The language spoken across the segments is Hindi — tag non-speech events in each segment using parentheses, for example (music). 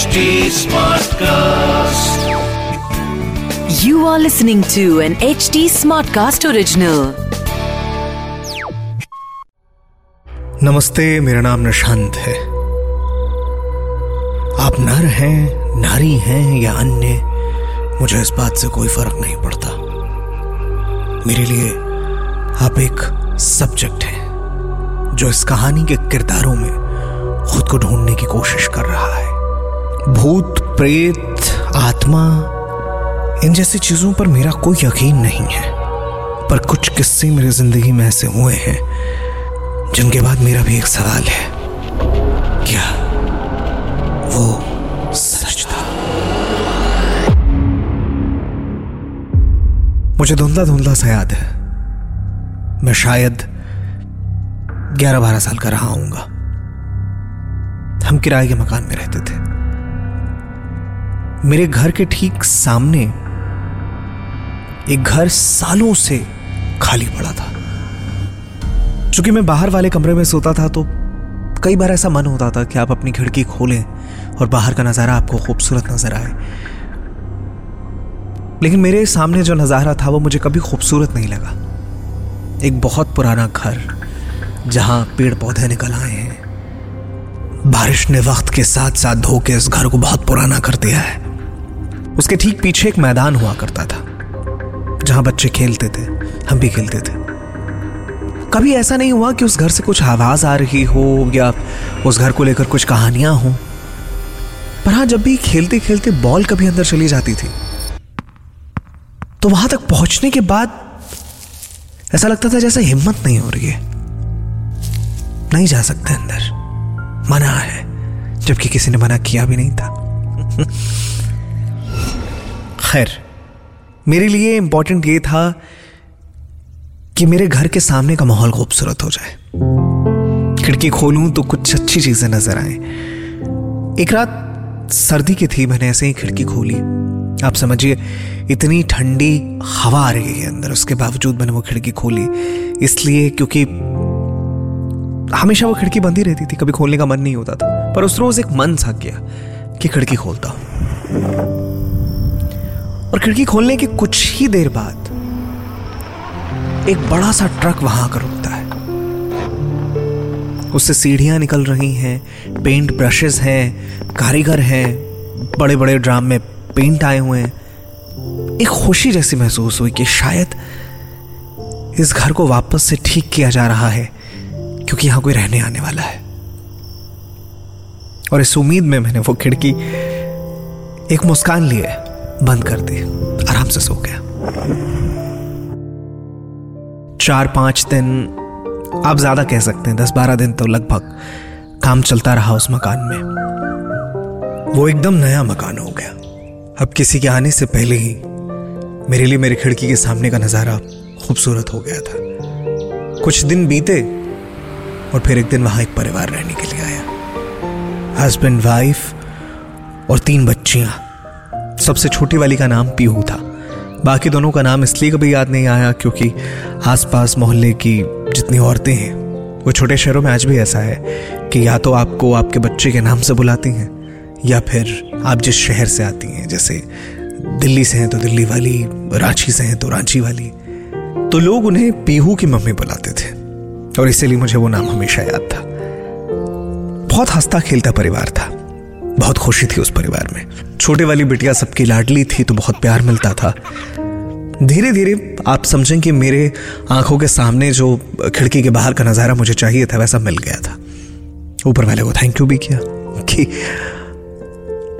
HD Smartcast. You are listening to an HD Smartcast original. नमस्ते मेरा नाम निशांत है आप नर हैं नारी हैं या अन्य मुझे इस बात से कोई फ़र्क नहीं पड़ता मेरे लिए आप एक सब्जेक्ट हैं जो इस कहानी के किरदारों में खुद को ढूँढने की कोशिश कर रहा है भूत, प्रेत, आत्मा, इन जैसी चीज़ों पर मेरा कोई यकीन नहीं है। पर कुछ किस्से मेरी ज़िंदगी में ऐसे हुए हैं, जिनके बाद मेरा भी एक सवाल है। क्या वो सच था? मुझे धुंधला धुंधला सा याद है। मैं शायद ग्यारह बारह साल का रहा हूँगा हम किराए के मकान में रहते थे। मेरे घर के ठीक सामने एक घर सालों से खाली पड़ा था। चूँकि मैं बाहर वाले कमरे में सोता था तो कई बार ऐसा मन होता था कि आप अपनी खिड़की खोलें और बाहर का नज़ारा आपको खूबसूरत नज़र आए। लेकिन मेरे सामने जो नज़ारा था, वो मुझे कभी खूबसूरत नहीं लगा। एक बहुत पुराना घर, जहाँ पेड़ पौधे निकल आए हैं। बारिश ने वक्त के साथ साथ धो के इस घर को बहुत पुराना कर दिया है। उसके ठीक पीछे एक मैदान हुआ करता था, जहाँ बच्चे खेलते थे, हम भी खेलते थे। कभी ऐसा नहीं हुआ कि उस घर से कुछ आवाज़ आ रही हो या उस घर को लेकर कुछ कहानियाँ हो। पर हाँ जब भी खेलते खेलते बॉल कभी अंदर चली जाती थी तो वहाँ तक पहुँचने के बाद ऐसा लगता था जैसे हिम्मत नहीं हो रही है। नहीं जा सकते अंदर। मना है, जबकि किसी ने मना किया भी नहीं था। (laughs) खैर, मेरे लिए इंपॉर्टेंट ये था कि मेरे घर के सामने का माहौल खूबसूरत हो जाए। खिड़की खोलूं तो कुछ अच्छी चीज़ें नज़र आए। एक रात सर्दी की थी, मैंने ऐसे ही खिड़की खोली। आप समझिए, इतनी ठंडी हवा आ रही है अंदर, उसके बावजूद मैंने वो खिड़की खोली। इसलिए क्योंकि हमेशा वो खिड़की बंद ही रहती थी, कभी खोलने का मन नहीं होता था। पर उस रोज एक मन सा किया कि खिड़की खोलता हूँ। और खिड़की खोलने के कुछ ही देर बाद एक बड़ा सा ट्रक वहाँ आकर रुकता है। उससे सीढ़ियाँ निकल रही हैं पेंट ब्रशेस हैं, कारीगर हैं बड़े बड़े ड्राम में पेंट आए हुए हैं। एक खुशी जैसी महसूस हुई कि शायद इस घर को वापस से ठीक किया जा रहा है, क्योंकि यहाँ कोई रहने आने वाला है। और इस उम्मीद में मैंने वो खिड़की एक मुस्कान लिए बंद कर दी आराम से सो गया। चार पाँच दिन, आप ज़्यादा कह सकते हैं, दस बारह दिन तो लगभग काम चलता रहा उस मकान में। वो एकदम नया मकान हो गया। अब किसी के आने से पहले ही मेरे लिए मेरी खिड़की के सामने का नज़ारा खूबसूरत हो गया था। कुछ दिन बीते और फिर एक दिन वहाँ एक परिवार रहने के लिए आया। हस्बैंड वाइफ और तीन बच्चियाँ। सबसे छोटी वाली का नाम पीहू था। बाकी दोनों का नाम इसलिए कभी याद नहीं आया क्योंकि आसपास मोहल्ले की जितनी औरतें हैं, वो छोटे शहरों में आज भी ऐसा है कि या तो आपको आपके बच्चे के नाम से बुलाती हैं, या फिर आप जिस शहर से आती हैं, जैसे दिल्ली से हैं तो दिल्ली वाली, रांची से हैं तो रांची वाली तो लोग उन्हें पीहू की मम्मी बुलाते थे, और इसीलिए मुझे वो नाम हमेशा याद था। बहुत हंसता खेलता परिवार था। बहुत खुशी थी उस परिवार में। छोटे वाली बिटिया सबकी लाडली थी तो बहुत प्यार मिलता था। धीरे धीरे आप समझें कि मेरे आँखों के सामने जो खिड़की के बाहर का नज़ारा मुझे चाहिए था, वैसा मिल गया था। ऊपर वाले को थैंक यू भी किया कि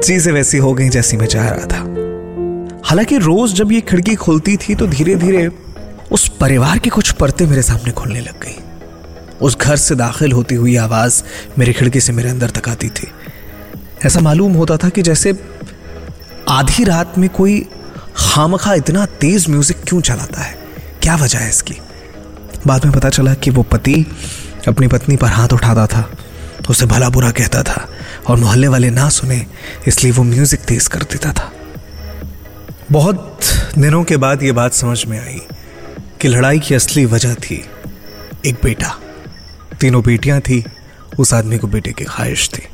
चीज़ें वैसी हो गई जैसी मैं चाह रहा था। हालाँकि रोज जब ये खिड़की खुलती थी तो धीरे धीरे उस परिवार की कुछ परतें मेरे सामने खुलने लग गई। उस घर से दाखिल होती हुई आवाज़ मेरी खिड़की से मेरे अंदर तक आती थी। ऐसा मालूम होता था कि जैसे आधी रात में कोई खामखा इतना तेज म्यूज़िक क्यों चलाता है? क्या वजह है इसकी? बाद में पता चला कि वो पति अपनी पत्नी पर हाथ उठाता था, उसे भला बुरा कहता था और मोहल्ले वाले ना सुने, इसलिए वो म्यूज़िक तेज कर देता था। बहुत दिनों के बाद ये बात समझ में आई कि लड़ाई की असली वजह थी एक बेटा। तीनों बेटियाँ थी, उस आदमी को बेटे की ख्वाहिश थी।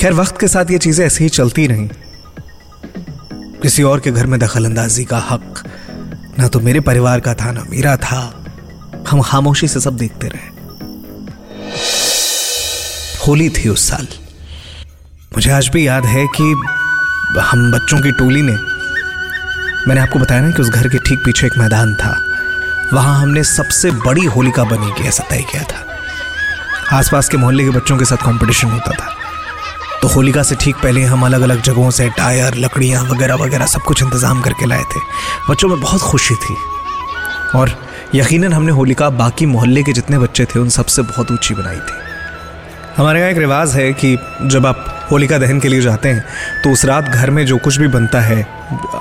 खैर, वक्त के साथ ये चीज़ें ऐसे ही चलती रहीं। किसी और के घर में दखल अंदाजी का हक, ना तो मेरे परिवार का था, ना मेरा था। हम खामोशी से सब देखते रहे। होली थी उस साल। मुझे आज भी याद है कि हम बच्चों की टोली ने, मैंने आपको बताया ना कि उस घर के ठीक पीछे एक मैदान था। वहाँ हमने सबसे बड़ी होलिका बनी की ऐसा तय किया था। आसपास के मोहल्ले के बच्चों के साथ कंपटीशन होता था। तो होलिका से ठीक पहले हम अलग अलग जगहों से टायर, लकड़ियाँ वगैरह वगैरह सब कुछ इंतज़ाम करके लाए थे। बच्चों में बहुत खुशी थी। और यकीनन हमने होलिका बाकी मोहल्ले के जितने बच्चे थे, उन सबसे बहुत ऊँची बनाई थी। हमारे यहाँ एक रिवाज है कि जब आप होलिका दहन के लिए जाते हैं तो उस रात घर में जो कुछ भी बनता है,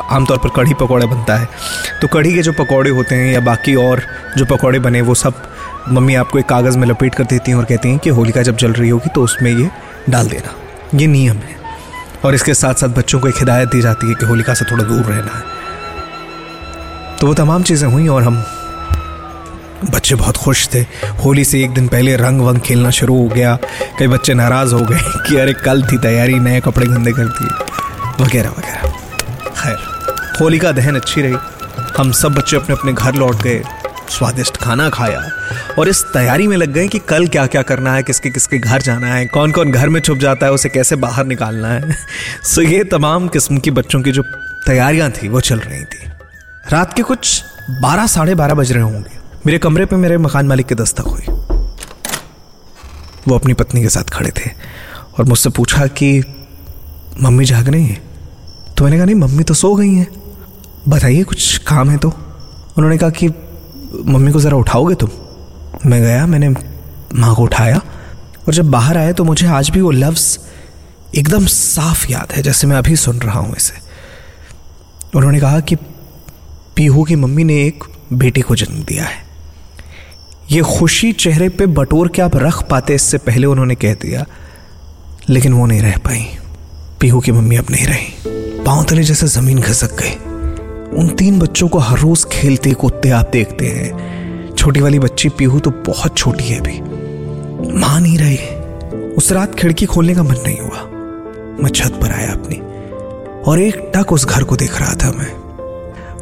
आमतौर पर कढ़ी पकौड़े बनता है तो कढ़ी के जो पकौड़े होते हैं या बाकी और जो पकौड़े बने, वो सब मम्मी आपको एक कागज़ में लपेट कर देती हैं और कहती हैं कि होलिका जब जल रही होगी तो उसमें ये डाल देना। ये नियम है और इसके साथ साथ बच्चों को एक हिदायत दी जाती है कि होलिका से थोड़ा दूर रहना है। तो वो तमाम चीज़ें हुई और हम बच्चे बहुत खुश थे। होली से एक दिन पहले रंग वंग खेलना शुरू हो गया। कई बच्चे नाराज़ हो गए कि अरे कल थी तैयारी, नए कपड़े गंदे कर दिए, वगैरह वगैरह। खैर होली का दहन अच्छी रही। हम सब बच्चे अपने अपने घर लौट गए। स्वादिष्ट खाना खाया और इस तैयारी में लग गए कि कल क्या क्या करना है, किसके किसके घर जाना है कौन कौन घर में छुप जाता है, उसे कैसे बाहर निकालना है। (laughs) सो ये तमाम किस्म की बच्चों की जो तैयारियाँ थी, वो चल रही थी। रात के कुछ बारह, साढ़े बारह बज रहे होंगे। मेरे कमरे पे मेरे मकान मालिक की दस्तक हुई। वो अपनी पत्नी के साथ खड़े थे और मुझसे पूछा कि, मम्मी जाग रही है? तो मैंने कहा, नहीं, मम्मी तो सो गई हैं। बताइए कुछ काम है तो? उन्होंने कहा कि मम्मी को ज़रा उठाओगे तुम? मैं गया, मैंने माँ को उठाया। और जब बाहर आए तो मुझे आज भी वो लफ्ज़ एकदम साफ़ याद है, जैसे मैं अभी सुन रहा हूँ इसे। उन्होंने कहा कि पीहू की मम्मी ने एक बेटे को जन्म दिया है। ये खुशी चेहरे पे बटोर के आप रख पाते, इससे पहले उन्होंने कह दिया, लेकिन वो नहीं रह पाई। पीहू की मम्मी अब नहीं रही। पाँव तले जैसे ज़मीन खिसक गई। उन तीन बच्चों को हर रोज खेलते, कूदते, आप देखते हैं। छोटी वाली बच्ची पीहू तो बहुत छोटी है अभी। माँ नहीं रही। उस रात खिड़की खोलने का मन नहीं हुआ। मैं छत पर आया अपनी, और एक टक उस घर को देख रहा था मैं।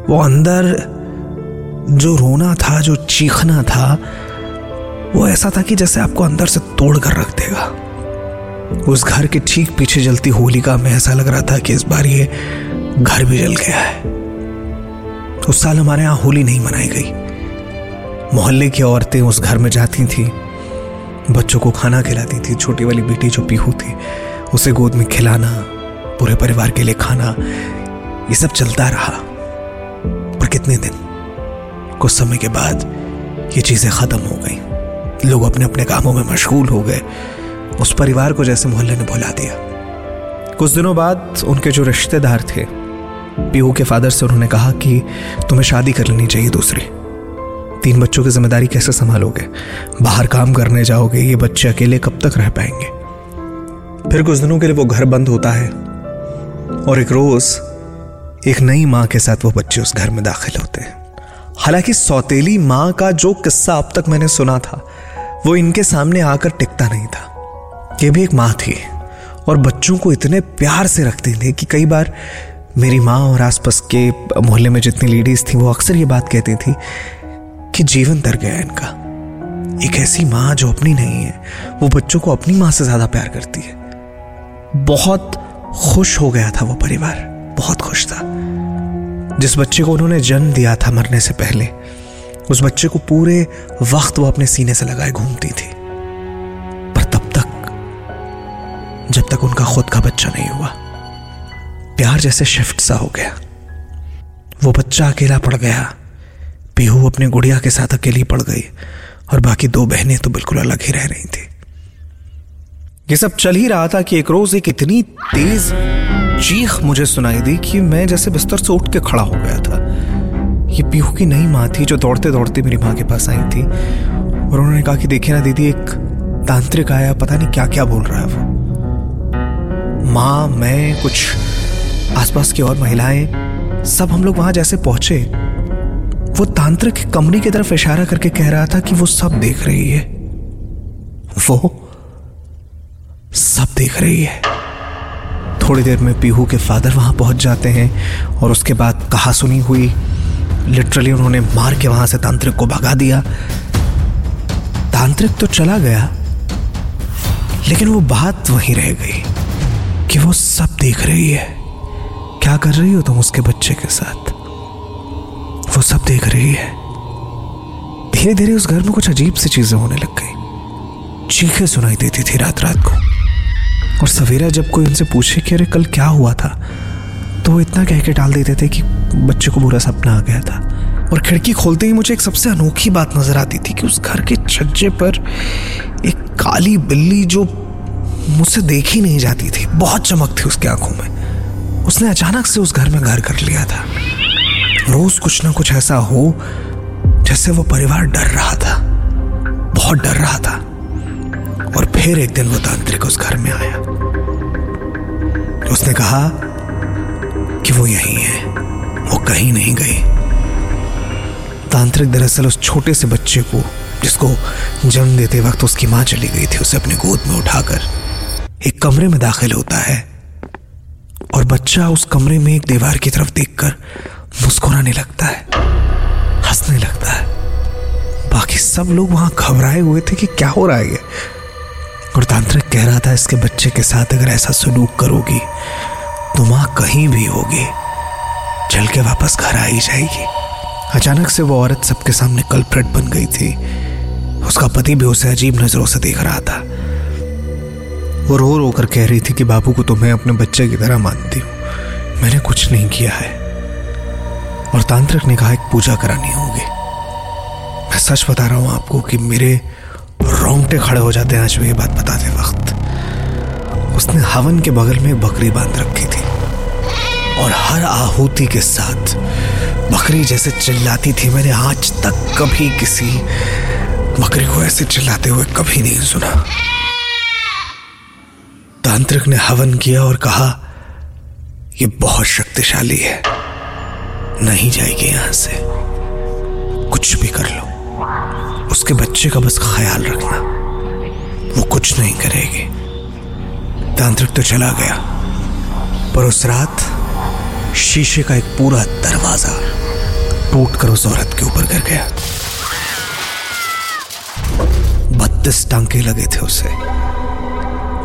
वो अंदर जो रोना था, जो चीखना था, वो ऐसा था कि जैसे आपको अंदर से तोड़ कर रख देगा। उस घर के ठीक पीछे जलती होलिका में ऐसा लग रहा था कि इस बार ये घर भी जल गया है। उस साल हमारे यहाँ होली नहीं मनाई गई। मोहल्ले की औरतें उस घर में जाती थी। बच्चों को खाना खिलाती थी। छोटी वाली बेटी जो पीहू थी, उसे गोद में खिलाना, पूरे परिवार के लिए खाना, ये सब चलता रहा। पर कितने दिन? कुछ समय के बाद ये चीज़ें खत्म हो गई। लोग अपने अपने कामों में मशगूल हो गए। उस परिवार को जैसे मोहल्ले ने भुला दिया। कुछ दिनों बाद उनके जो रिश्तेदार थे पीहू के फादर से उन्होंने कहा कि तुम्हें शादी कर लेनी चाहिए दूसरी। तीन बच्चों की ज़िम्मेदारी कैसे संभालोगे? बाहर काम करने जाओगे, ये बच्चे अकेले कब तक रह पाएँगे? फिर कुछ दिनों के लिए वो घर बंद होता है और एक रोज एक नई माँ के साथ वो बच्चे उस घर में दाखिल होते हैं। हालाँकि सौतेली माँ का जो किस्सा अब तक मैंने सुना था, वो इनके सामने आकर टिकता नहीं था। ये भी एक माँ थी और बच्चों को इतने प्यार से रखती थी कि कई बार मेरी माँ और आसपास के मोहल्ले में जितनी लेडीज़ थी, वो अक्सर ये बात कहती थी कि जीवन तर गया इनका। एक ऐसी माँ जो अपनी नहीं है, वो बच्चों को अपनी माँ से ज़्यादा प्यार करती है। बहुत खुश हो गया था वो परिवार, बहुत खुश था। जिस बच्चे को उन्होंने जन्म दिया था मरने से पहले, उस बच्चे को पूरे वक्त वो अपने सीने से लगाए घूमती थी। पर तब तक, जब तक उनका खुद का बच्चा नहीं हुआ प्यार जैसे शिफ्ट सा हो गया। वो बच्चा अकेला पड़ गया। पीहू अपने गुड़िया के साथ अकेली पड़ गई और बाकी दो बहनें तो बिल्कुल अलग ही रह रही थी। ये सब चल ही रहा था कि एक रोज एक इतनी तेज चीख मुझे सुनाई दी कि मैं जैसे बिस्तर से उठ के खड़ा हो गया था। ये पीहू की नई माँ थी जो दौड़ते दौड़ते मेरी माँ के पास आई थी और उन्होंने कहा कि देखिए ना दीदी, एक तांत्रिक आया, पता नहीं क्या क्या बोल रहा है वो। माँ, मैं, कुछ आसपास की और महिलाएँ, सब हम लोग वहाँ जैसे पहुँचे। वो तांत्रिक कमरी की तरफ़ इशारा करके कह रहा था कि वो सब देख रही है। वो सब देख रही है। थोड़ी देर में पीहू के फादर वहाँ पहुँच जाते हैं और उसके बाद कहा सुनी हुई। लिटरली उन्होंने मार के वहाँ से तांत्रिक को भगा दिया। तांत्रिक तो चला गया, लेकिन वो बात वहीं रह गई कि वो सब देख रही है। क्या कर रही हो तुम उसके बच्चे के साथ? वो सब देख रही है। धीरे धीरे उस घर में कुछ अजीब सी चीज़ें होने लग गई। चीखें सुनाई देती थी रात रात को। और सवेरा जब कोई उनसे पूछे कि अरे कल क्या हुआ था तो वो इतना कह के टाल देते थे कि बच्चे को बुरा सपना आ गया था। और खिड़की खोलते ही मुझे एक सबसे अनोखी बात नज़र आती थी कि उस घर के छज्जे पर एक काली बिल्ली जो मुझसे देखी नहीं जाती थी, बहुत चमक थी उसकी आँखों में। उसने अचानक से उस घर में घर कर लिया था। रोज कुछ ना कुछ ऐसा हो, जैसे वो परिवार डर रहा था। बहुत डर रहा था। और फिर एक दिन वो तांत्रिक उस घर में आया। उसने कहा कि वो यही है। वो कहीं नहीं गई। तांत्रिक दरअसल उस छोटे से बच्चे को, जिसको जन्म देते वक्त उसकी माँ चली गई थी, उसे अपनी गोद में उठाकर एक कमरे में दाखिल होता है। और बच्चा उस कमरे में एक दीवार की तरफ़ देखकर मुस्कुराने लगता है, हंसने लगता है। बाकी सब लोग वहाँ घबराए हुए थे कि क्या हो रहा है ये। और तांत्रिक कह रहा था, इसके बच्चे के साथ अगर ऐसा सलूक करोगी तो माँ कहीं भी होगी चल के वापस घर आ ही जाएगी। अचानक से वो औरत सबके सामने कल्प्रेट बन गई थी। उसका पति भी उसे अजीब नज़रों से देख रहा था। वो रो रो कर कह रही थी कि बाबू को तो मैं अपने बच्चे की तरह मानती हूँ। मैंने कुछ नहीं किया है। और तांत्रिक ने कहा, एक पूजा करानी होगी। मैं सच बता रहा हूँ आपको कि मेरे रोंगटे खड़े हो जाते हैं आज ये बात बताते वक्त। उसने हवन के बगल में बकरी बाँध रखी थी। और हर आहूति के साथ बकरी जैसे चिल्लाती थी। मैंने आज तक कभी किसी बकरी को ऐसे चिल्लाते हुए कभी नहीं सुना। तांत्रिक ने हवन किया और कहा यह बहुत शक्तिशाली है। नहीं जाएगी यहाँ से। कुछ भी कर लो। उसके बच्चे का बस ख्याल रखना। वो कुछ नहीं करेगी। तांत्रिक तो चला गया। पर उस रात शीशे का एक पूरा दरवाज़ा टूट कर उस औरत के ऊपर गिर गया। बत्तीस टांके लगे थे उसे।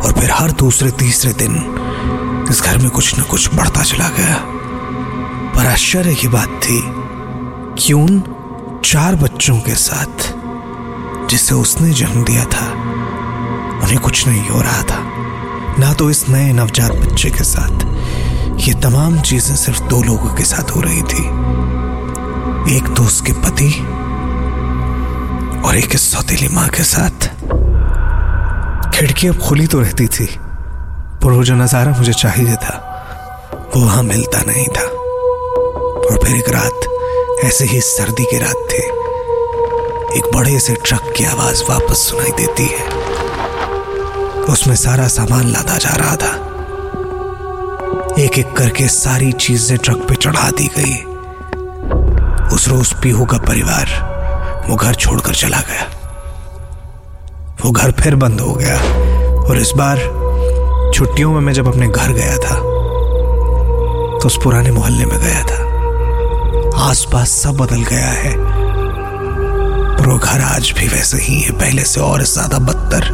और फिर हर दूसरे तीसरे दिन इस घर में कुछ न कुछ बढ़ता चला गया। पर आश्चर्य की बात थी कि उन चार बच्चों के साथ जिसे उसने जन्म दिया था, उन्हें कुछ नहीं हो रहा था। ना तो इस नए नवजात बच्चे के साथ, ये तमाम चीज़ें सिर्फ़ दो लोगों के साथ हो रही थी। एक तो उसके पति और एक सौतेली माँ के साथ। खिड़की अब खुली तो रहती थी, पर वो जो नज़ारा मुझे चाहिए था, वो वहाँ मिलता नहीं था। और फिर एक रात, ऐसे ही सर्दी की रात थी। एक बड़े से ट्रक की आवाज़ वापस सुनाई देती है। उसमें सारा सामान लादा जा रहा था। एक एक करके सारी चीज़ें ट्रक पे चढ़ा दी गई। उस रोज पीहू का परिवार वो घर छोड़कर चला गया। वो घर फिर बंद हो गया। और इस बार छुट्टियों में मैं जब अपने घर गया था तो उस पुराने मोहल्ले में गया था। आसपास सब बदल गया है। पर वो घर आज भी वैसे ही है। पहले से और ज़्यादा बदतर,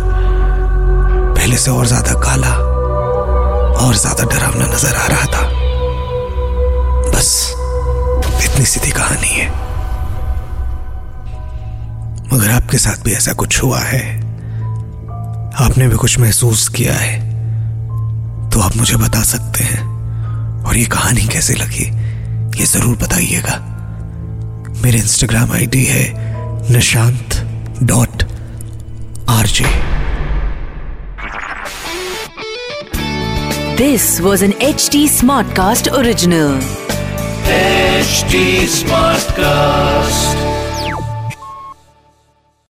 पहले से और ज़्यादा काला, और ज़्यादा डरावना नज़र आ रहा था। बस इतनी सीधी कहानी है। मगर आपके साथ भी ऐसा कुछ हुआ है। आपने भी कुछ महसूस किया है तो आप मुझे बता सकते हैं और ये कहानी कैसे लगी ये ज़रूर बताइएगा मेरे इंस्टाग्राम आईडी है Nishant dot RJ This was an HT Smartcast original. Smart Smartcast.